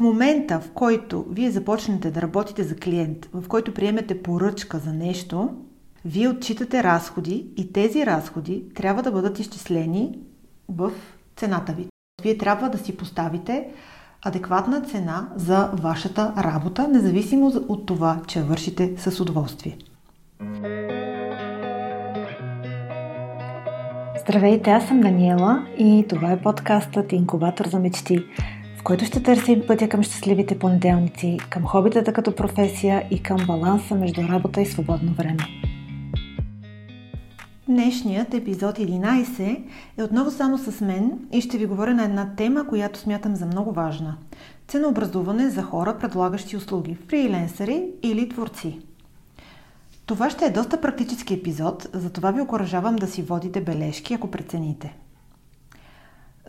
момента, в който вие започнете да работите за клиент, в който приемете поръчка за нещо, вие отчитате разходи и тези разходи трябва да бъдат изчислени в цената ви. Вие трябва да си поставите адекватна цена за вашата работа, независимо от това, че вършите с удоволствие. Здравейте, аз съм Даниела и това е подкастът Инкубатор за мечти, в който ще търсим пътя към щастливите понеделници, към хобитата като професия и към баланса между работа и свободно време. Днешният епизод 11 е отново само с мен и ще ви говоря на една тема, която смятам за много важна. Ценообразуване за хора, предлагащи услуги, фриленсъри или творци. Това ще е доста практически епизод, затова ви окоръжавам да си водите бележки, ако прецените.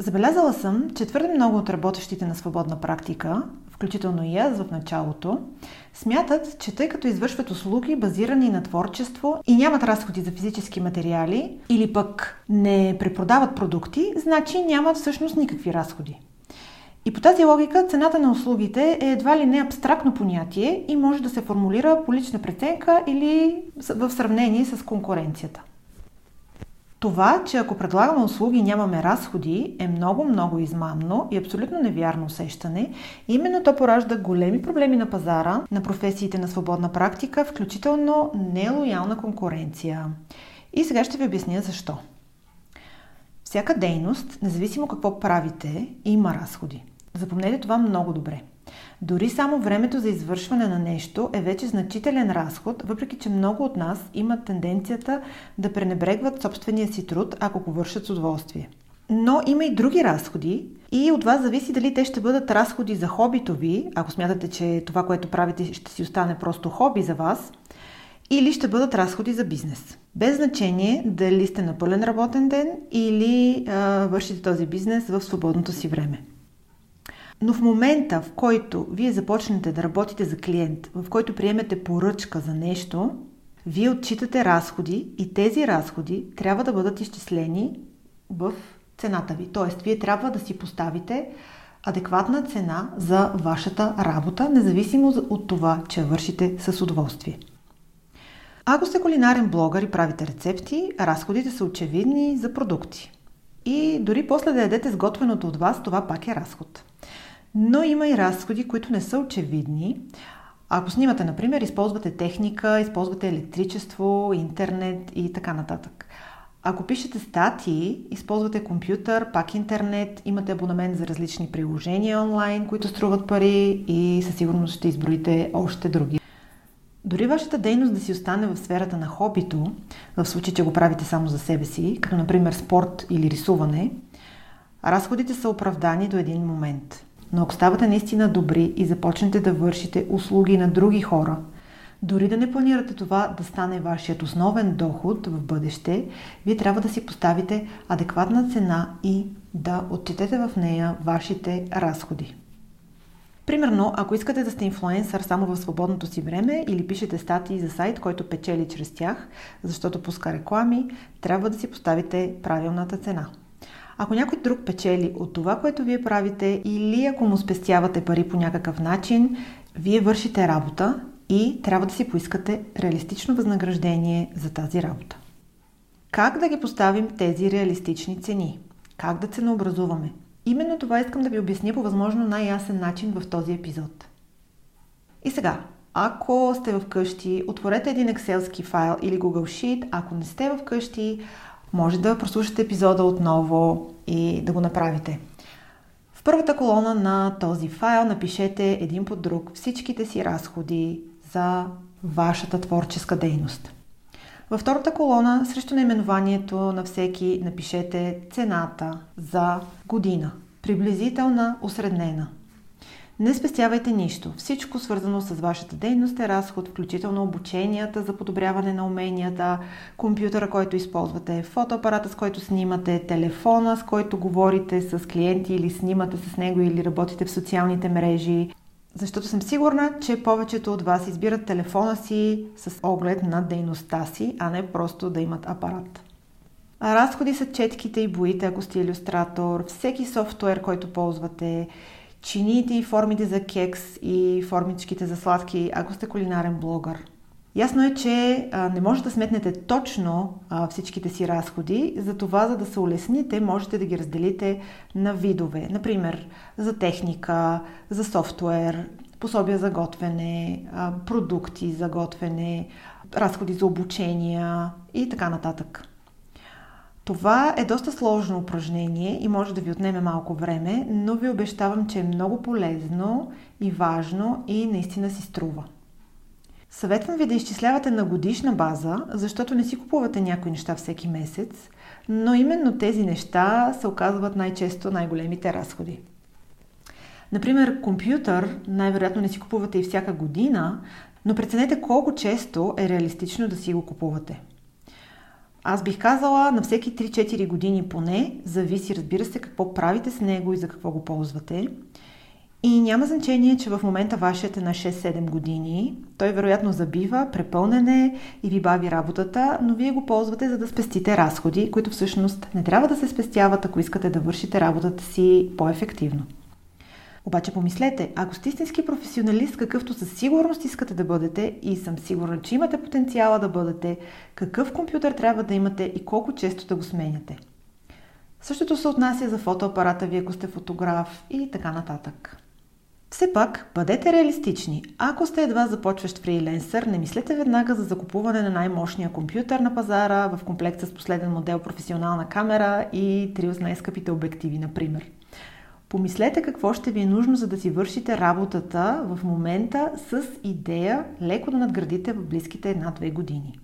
Забелязала съм, че твърде много от работещите на свободна практика, включително и аз в началото, смятат, че тъй като извършват услуги базирани на творчество и нямат разходи за физически материали или пък не препродават продукти, значи нямат всъщност никакви разходи. И по тази логика цената на услугите е едва ли не абстрактно понятие и може да се формулира по лична преценка или в сравнение с конкуренцията. Това, че ако предлагаме услуги и нямаме разходи, е много-много измамно и абсолютно невярно усещане. Именно то поражда големи проблеми на пазара, на професиите на свободна практика, включително нелоялна конкуренция. И сега ще ви обясня защо. Всяка дейност, независимо какво правите, има разходи. Запомнете това много добре. Дори само времето за извършване на нещо е вече значителен разход, въпреки че много от нас имат тенденцията да пренебрегват собствения си труд, ако го вършат с удоволствие. Но има и други разходи и от вас зависи дали те ще бъдат разходи за хобито ви, ако смятате, че това, което правите, ще си остане просто хоби за вас, или ще бъдат разходи за бизнес. Без значение дали сте на пълен работен ден или а, вършите този бизнес в свободното си време. Но в момента, в който вие започнете да работите за клиент, в който приемете поръчка за нещо, вие отчитате разходи и тези разходи трябва да бъдат изчислени в цената ви. Тоест, вие трябва да си поставите адекватна цена за вашата работа, независимо от това, че вършите с удоволствие. Ако сте кулинарен блогър и правите рецепти, разходите са очевидни за продукти. И дори после да ядете сготвеното от вас, това пак е разход. Но има и разходи, които не са очевидни. Ако снимате, например, използвате техника, използвате електричество, интернет и така нататък. Ако пишете статии, използвате компютър, пак интернет, имате абонамент за различни приложения онлайн, които струват пари и със сигурност ще изброите още други. Дори вашата дейност да си остане в сферата на хобито, в случай, че го правите само за себе си, като например спорт или рисуване, разходите са оправдани до един момент – но ако ставате наистина добри и започнете да вършите услуги на други хора, дори да не планирате това да стане вашият основен доход в бъдеще, вие трябва да си поставите адекватна цена и да отчетете в нея вашите разходи. Примерно, ако искате да сте инфлуенсър само в свободното си време или пишете статии за сайт, който печели чрез тях, защото пуска реклами, трябва да си поставите правилната цена – ако някой друг печели от това, което вие правите или ако му спестявате пари по някакъв начин, вие вършите работа и трябва да си поискате реалистично възнаграждение за тази работа. Как да ги поставим тези реалистични цени? Как да ценообразуваме? Именно това искам да ви обясня по възможно най-ясен начин в този епизод. И сега, ако сте вкъщи, отворете един екселски файл или Google Sheet. Ако не сте вкъщи, може да прослушате епизода отново и да го направите. В първата колона на този файл напишете един под друг всичките си разходи за вашата творческа дейност. Във втората колона срещу наименованието на всеки напишете цената за година, приблизителна, осреднена – не спестявайте нищо. Всичко свързано с вашата дейност е разход, включително обученията за подобряване на уменията, компютъра, който използвате, фотоапарата, с който снимате, телефона, с който говорите с клиенти или снимате с него или работите в социалните мрежи. Защото съм сигурна, че повечето от вас избират телефона си с оглед на дейността си, а не просто да имат апарат. А разходи са четките и боите, ако сте иллюстратор, всеки софтуер, който ползвате, чиниите и формите за кекс и формичките за сладки, ако сте кулинарен блогър. Ясно е, че не може да сметнете точно всичките си разходи, затова за да се улесните, можете да ги разделите на видове. Например, за техника, за софтуер, пособия за готвене, продукти за готвене, разходи за обучения и така нататък. Това е доста сложно упражнение и може да ви отнеме малко време, но ви обещавам, че е много полезно и важно и наистина си струва. Съветвам ви да изчислявате на годишна база, защото не си купувате някои неща всеки месец, но именно тези неща се оказват най-често най-големите разходи. Например, компютър най-вероятно не си купувате и всяка година, но преценете колко често е реалистично да си го купувате. Аз бих казала на всеки 3-4 години поне, зависи разбира се какво правите с него и за какво го ползвате. И няма значение, че в момента вашият е на 6-7 години. Той вероятно забива, препълнене и ви бави работата, но вие го ползвате за да спестите разходи, които всъщност не трябва да се спестяват, ако искате да вършите работата си по-ефективно. Обаче помислете, ако сте истински професионалист, какъвто със сигурност искате да бъдете и съм сигурна, че имате потенциала да бъдете, какъв компютър трябва да имате и колко често да го сменяте. Същото се отнася за фотоапарата ви, ако сте фотограф и така нататък. Все пак, бъдете реалистични. Ако сте едва започващ фриленсър, не мислете веднага за закупуване на най-мощния компютър на пазара в комплект с последен модел професионална камера и три от най-скъпите обективи, например. Помислете какво ще ви е нужно, за да си вършите работата в момента с идея леко да надградите в близките една-две години.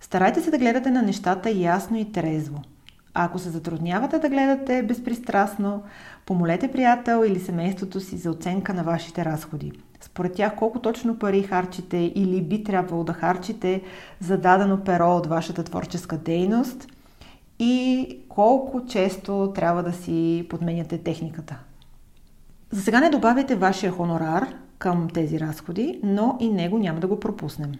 Старайте се да гледате на нещата ясно и трезво. А ако се затруднявате да гледате безпристрастно, помолете приятел или семейството си за оценка на вашите разходи. Според тях колко точно пари харчите или би трябвало да харчите за дадено перо от вашата творческа дейност и колко често трябва да си подменяте техниката. За сега не добавяйте вашия хонорар към тези разходи, но и него няма да го пропуснем.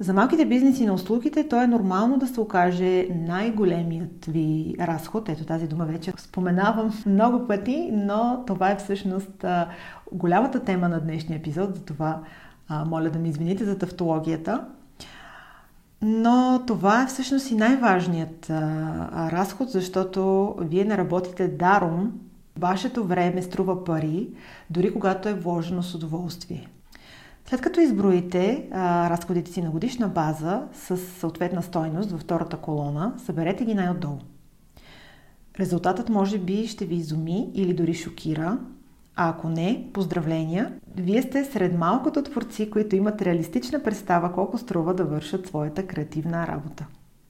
За малките бизнеси на услугите то е нормално да се окаже най-големият ви разход. Ето тази дума вече споменавам много пъти, но това е всъщност голямата тема на днешния епизод, за това а, моля да ми извините за тавтологията. Но това е всъщност и най-важният а, разход, защото вие не работите даром. Вашето време струва пари, дори когато е вложено с удоволствие. След като изброите а, разходите си на годишна база с съответна стойност във втората колона, съберете ги най-отдолу. Резултатът може би ще ви изуми или дори шокира, а ако не, поздравления! Вие сте сред малкото творци, които имат реалистична представа колко струва да вършат своята креативна работа.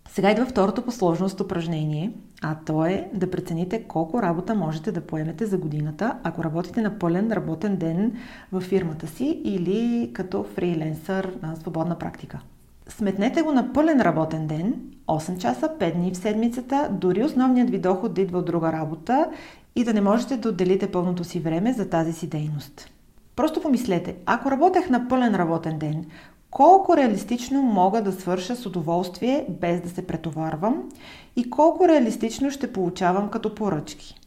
Сега идва второто по сложност упражнение, а то е да прецените колко работа можете да поемете за годината, ако работите на пълен работен ден в фирмата си или като фриленсър на свободна практика. Сметнете го на пълен работен ден, 8 часа, 5 дни в седмицата, дори основният ви доход да идва от друга работа и да не можете да отделите пълното си време за тази си дейност. Просто помислете, ако работех на пълен работен ден, колко реалистично мога да свърша с удоволствие без да се претоварвам и колко реалистично ще получавам като поръчки.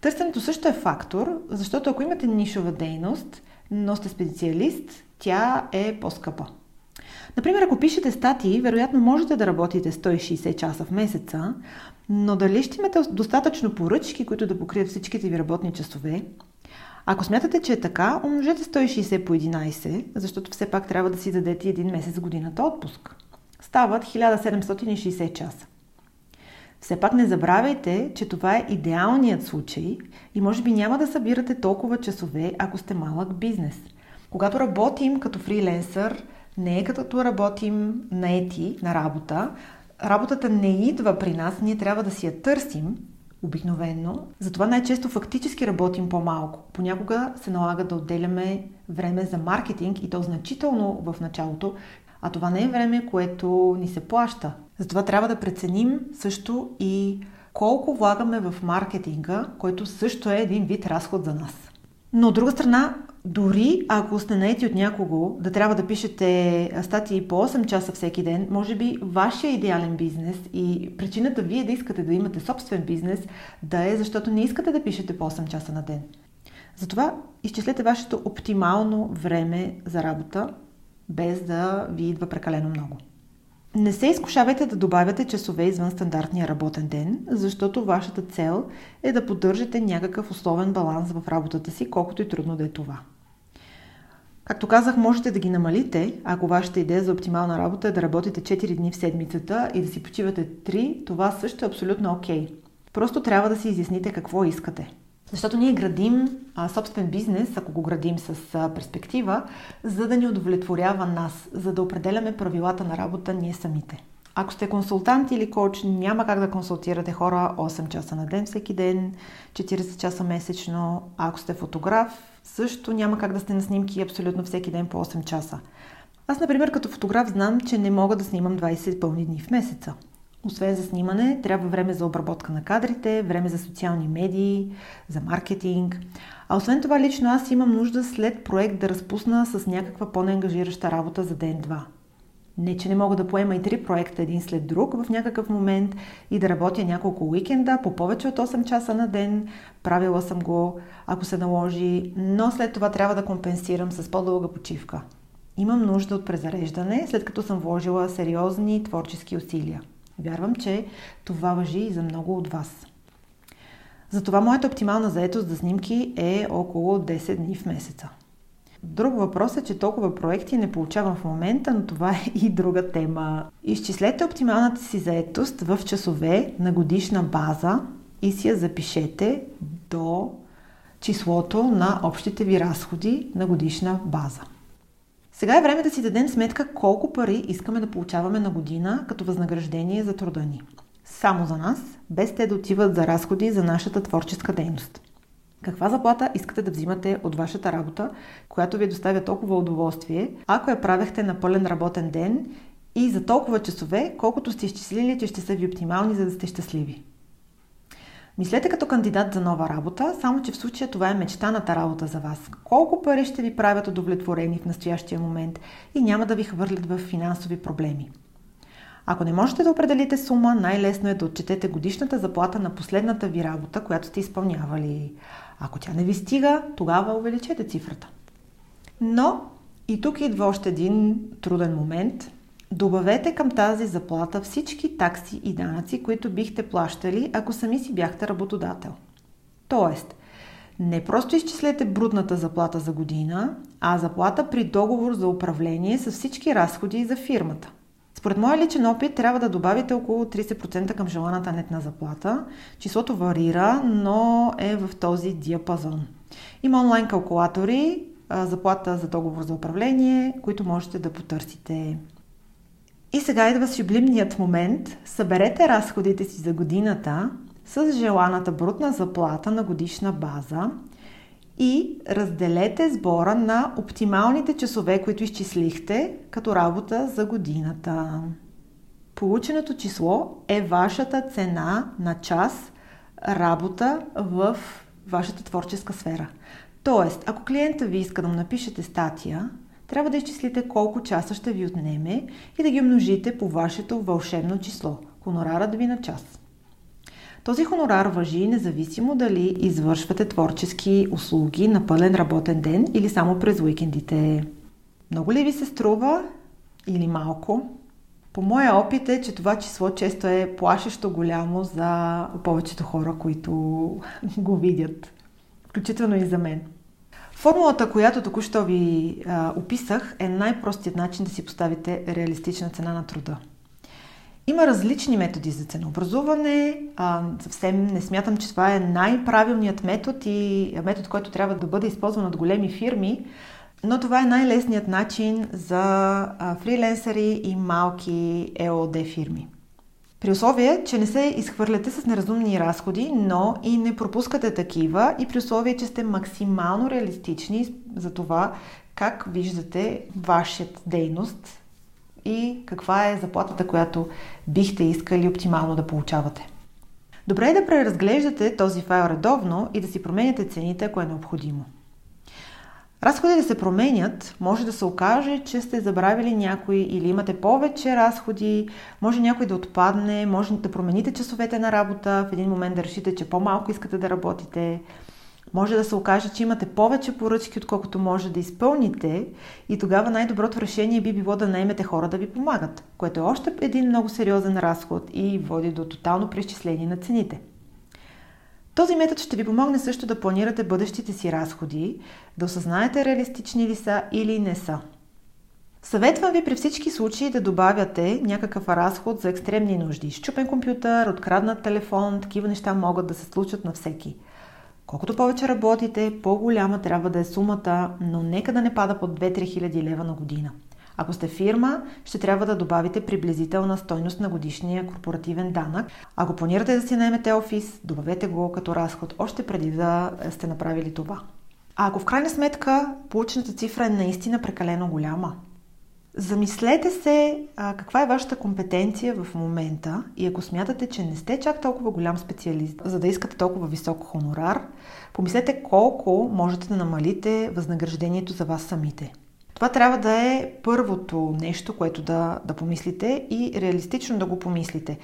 Търсенето също е фактор, защото ако имате нишова дейност, но сте специалист, тя е по-скъпа. Например, ако пишете статии, вероятно можете да работите 160 часа в месеца, но дали ще имате достатъчно поръчки, които да покрият всичките ви работни часове? Ако смятате, че е така, умножете 160 по 11, защото все пак трябва да си дадете един месец годината отпуск. Стават 1760 часа. Все пак не забравяйте, че това е идеалният случай и може би няма да събирате толкова часове, ако сте малък бизнес. Когато работим като фриленсър, не е като работим наети на работа. Работата не идва при нас, ние трябва да си я търсим обикновенно. Затова най-често фактически работим по-малко. Понякога се налага да отделяме време за маркетинг и то значително в началото, а това не е време, което ни се плаща. Затова трябва да преценим също и колко влагаме в маркетинга, който също е един вид разход за нас. Но от друга страна, дори ако сте наети от някого да трябва да пишете статии по 8 часа всеки ден, може би вашия идеален бизнес и причината вие да искате да имате собствен бизнес да е защото не искате да пишете по 8 часа на ден. Затова изчислете вашето оптимално време за работа, без да ви идва прекалено много. Не се изкушавайте да добавяте часове извън стандартния работен ден, защото вашата цел е да поддържате някакъв условен баланс в работата си, колкото и трудно да е това. Както казах, можете да ги намалите, ако вашата идея за оптимална работа е да работите 4 дни в седмицата и да си почивате 3, това също е абсолютно окей. Okay. Просто трябва да си изясните какво искате. Защото ние градим а, собствен бизнес, ако го градим с а, перспектива, за да ни удовлетворява нас, за да определяме правилата на работа ние самите. Ако сте консултант или коуч, няма как да консултирате хора 8 часа на ден всеки ден, 40 часа месечно. Ако сте фотограф, също няма как да сте на снимки абсолютно всеки ден по 8 часа. Аз, например, като фотограф знам, че не мога да снимам 20 пълни дни в месеца. Освен за снимане, трябва време за обработка на кадрите, време за социални медии, за маркетинг. А освен това, лично аз имам нужда след проект да разпусна с някаква по-неангажираща работа за ден-два. Не, че не мога да поема и три проекта един след друг в някакъв момент и да работя няколко уикенда по повече от 8 часа на ден. Правила съм го, ако се наложи, но след това трябва да компенсирам с по-дълга почивка. Имам нужда от презареждане, след като съм вложила сериозни творчески усилия. Вярвам, че това въжи и за много от вас. Затова моята оптимална заетост за снимки е около 10 дни в месеца. Друг въпрос е, че толкова проекти не получавам в момента, но това е и друга тема. Изчислете оптималната си заетост в часове на годишна база и си я запишете до числото на общите ви разходи на годишна база. Сега е време да си дадем сметка колко пари искаме да получаваме на година като възнаграждение за труда ни. Само за нас, без те да отиват за разходи за нашата творческа дейност. Каква заплата искате да взимате от вашата работа, която ви доставя толкова удоволствие, ако я правехте на пълен работен ден и за толкова часове, колкото сте изчислили, че ще са ви оптимални, за да сте щастливи? Мислете като кандидат за нова работа, само че в случая това е мечтаната работа за вас. Колко пари ще ви правят удовлетворени в настоящия момент и няма да ви хвърлят в финансови проблеми. Ако не можете да определите сума, най-лесно е да отчетете годишната заплата на последната ви работа, която сте изпълнявали. Ако тя не ви стига, тогава увеличете цифрата. Но и тук идва още един труден момент. Добавете към тази заплата всички такси и данъци, които бихте плащали, ако сами си бяхте работодател. Тоест, не просто изчислете брудната заплата за година, а заплата при договор за управление с всички разходи за фирмата. Според моя личен опит трябва да добавите около 30% към желаната нетна заплата. Числото варира, но е в този диапазон. Има онлайн калкулатори, заплата за договор за управление, които можете да потърсите. И сега идва сюблимният момент. Съберете разходите си за годината с желаната брутна заплата на годишна база и разделете сбора на оптималните часове, които изчислихте като работа за годината. Полученото число е вашата цена на час работа в вашата творческа сфера. Тоест, ако клиента ви иска да му напишете статия, трябва да изчислите колко часа ще ви отнеме и да ги умножите по вашето вълшебно число – хонорарът ви на час. Този хонорар въжи независимо дали извършвате творчески услуги на пълен работен ден или само през уикендите. Много ли ви се струва или малко? По моя опит е, че това число често е плашещо голямо за повечето хора, които го видят. Включително и за мен. Формулата, която току-що ви а, описах, е най-простият начин да си поставите реалистична цена на труда. Има различни методи за ценообразуване. А, съвсем не смятам, че това е най-правилният метод и метод, който трябва да бъде използван от големи фирми, но това е най-лесният начин за а, фриленсъри и малки ЕОД фирми. При условие, че не се изхвърляте с неразумни разходи, но и не пропускате такива и при условие, че сте максимално реалистични за това как виждате вашата дейност и каква е заплатата, която бихте искали оптимално да получавате. Добре е да преразглеждате този файл редовно и да си променяте цените, ако е необходимо. Разходите да се променят, може да се окаже, че сте забравили някой или имате повече разходи, може някой да отпадне, може да промените часовете на работа, в един момент да решите, че по-малко искате да работите. Може да се окаже, че имате повече поръчки, отколкото може да изпълните и тогава най-доброто решение би било да наемете хора да ви помагат, което е още един много сериозен разход и води до тотално преизчисление на цените. Този метод ще ви помогне също да планирате бъдещите си разходи, да осъзнаете реалистични ли са или не са. Съветвам ви при всички случаи да добавяте някакъв разход за екстремни нужди. Щупен компютър, откраднат телефон, такива неща могат да се случат на всеки. Колкото повече работите, по-голяма трябва да е сумата, но нека да не пада под 2-3 хиляди лева на година. Ако сте фирма, ще трябва да добавите приблизителна стойност на годишния корпоративен данък. Ако планирате да си наймете офис, добавете го като разход още преди да сте направили това. А ако в крайна сметка получената цифра е наистина прекалено голяма, Замислете се а, каква е вашата компетенция в момента и ако смятате, че не сте чак толкова голям специалист, за да искате толкова висок хонорар, помислете колко можете да намалите възнаграждението за вас самите. Това трябва да е първото нещо, което да, да помислите и реалистично да го помислите.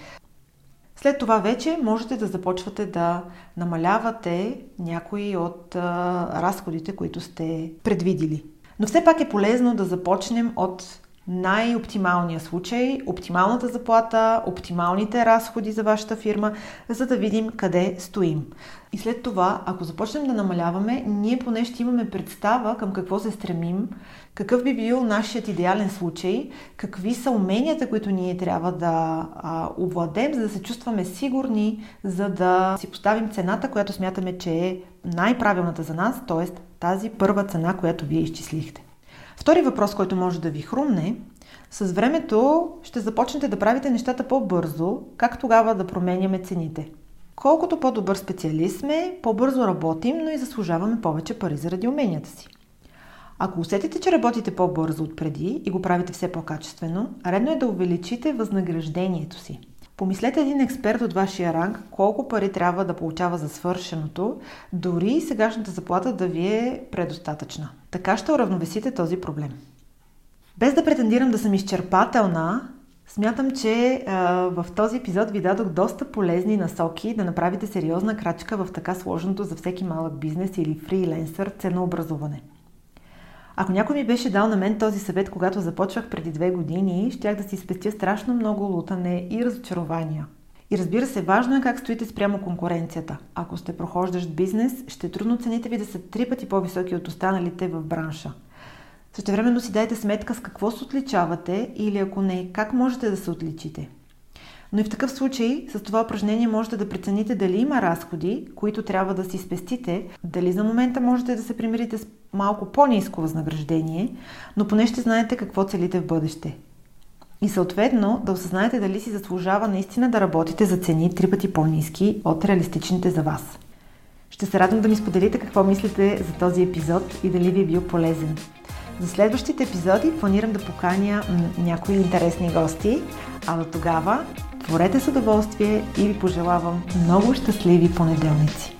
След това вече можете да започвате да намалявате някои от а, разходите, които сте предвидили. Но все пак е полезно да започнем от най-оптималния случай, оптималната заплата, оптималните разходи за вашата фирма, за да видим къде стоим. И след това, ако започнем да намаляваме, ние поне ще имаме представа към какво се стремим, какъв би бил нашият идеален случай, какви са уменията, които ние трябва да а, овладем, за да се чувстваме сигурни, за да си поставим цената, която смятаме, че е най-правилната за нас, т.е. тази първа цена, която вие изчислихте. Втори въпрос, който може да ви хрумне, с времето ще започнете да правите нещата по-бързо, как тогава да променяме цените. Колкото по-добър специалист сме, по-бързо работим, но и заслужаваме повече пари заради уменията си. Ако усетите, че работите по-бързо от преди и го правите все по-качествено, редно е да увеличите възнаграждението си. Помислете един експерт от вашия ранг колко пари трябва да получава за свършеното, дори сегашната заплата да ви е предостатъчна. Така ще уравновесите този проблем. Без да претендирам да съм изчерпателна, смятам, че а, в този епизод ви дадох доста полезни насоки да направите сериозна крачка в така сложното за всеки малък бизнес или фриленсър ценообразуване. Ако някой ми беше дал на мен този съвет, когато започвах преди две години, щях да си спестя страшно много лутане и разочарования. И разбира се, важно е как стоите спрямо конкуренцията. Ако сте прохождащ бизнес, ще е трудно цените ви да са три пъти по-високи от останалите в бранша. Същевременно си дайте сметка с какво се отличавате или ако не, как можете да се отличите. Но и в такъв случай с това упражнение можете да прецените дали има разходи, които трябва да си спестите, дали за момента можете да се примирите с малко по-низко възнаграждение, но поне ще знаете какво целите в бъдеще. И съответно да осъзнаете дали си заслужава наистина да работите за цени три пъти по-низки от реалистичните за вас. Ще се радвам да ми споделите какво мислите за този епизод и дали ви е бил полезен. За следващите епизоди планирам да поканя някои интересни гости, а до тогава творете с удоволствие и ви пожелавам много щастливи понеделници!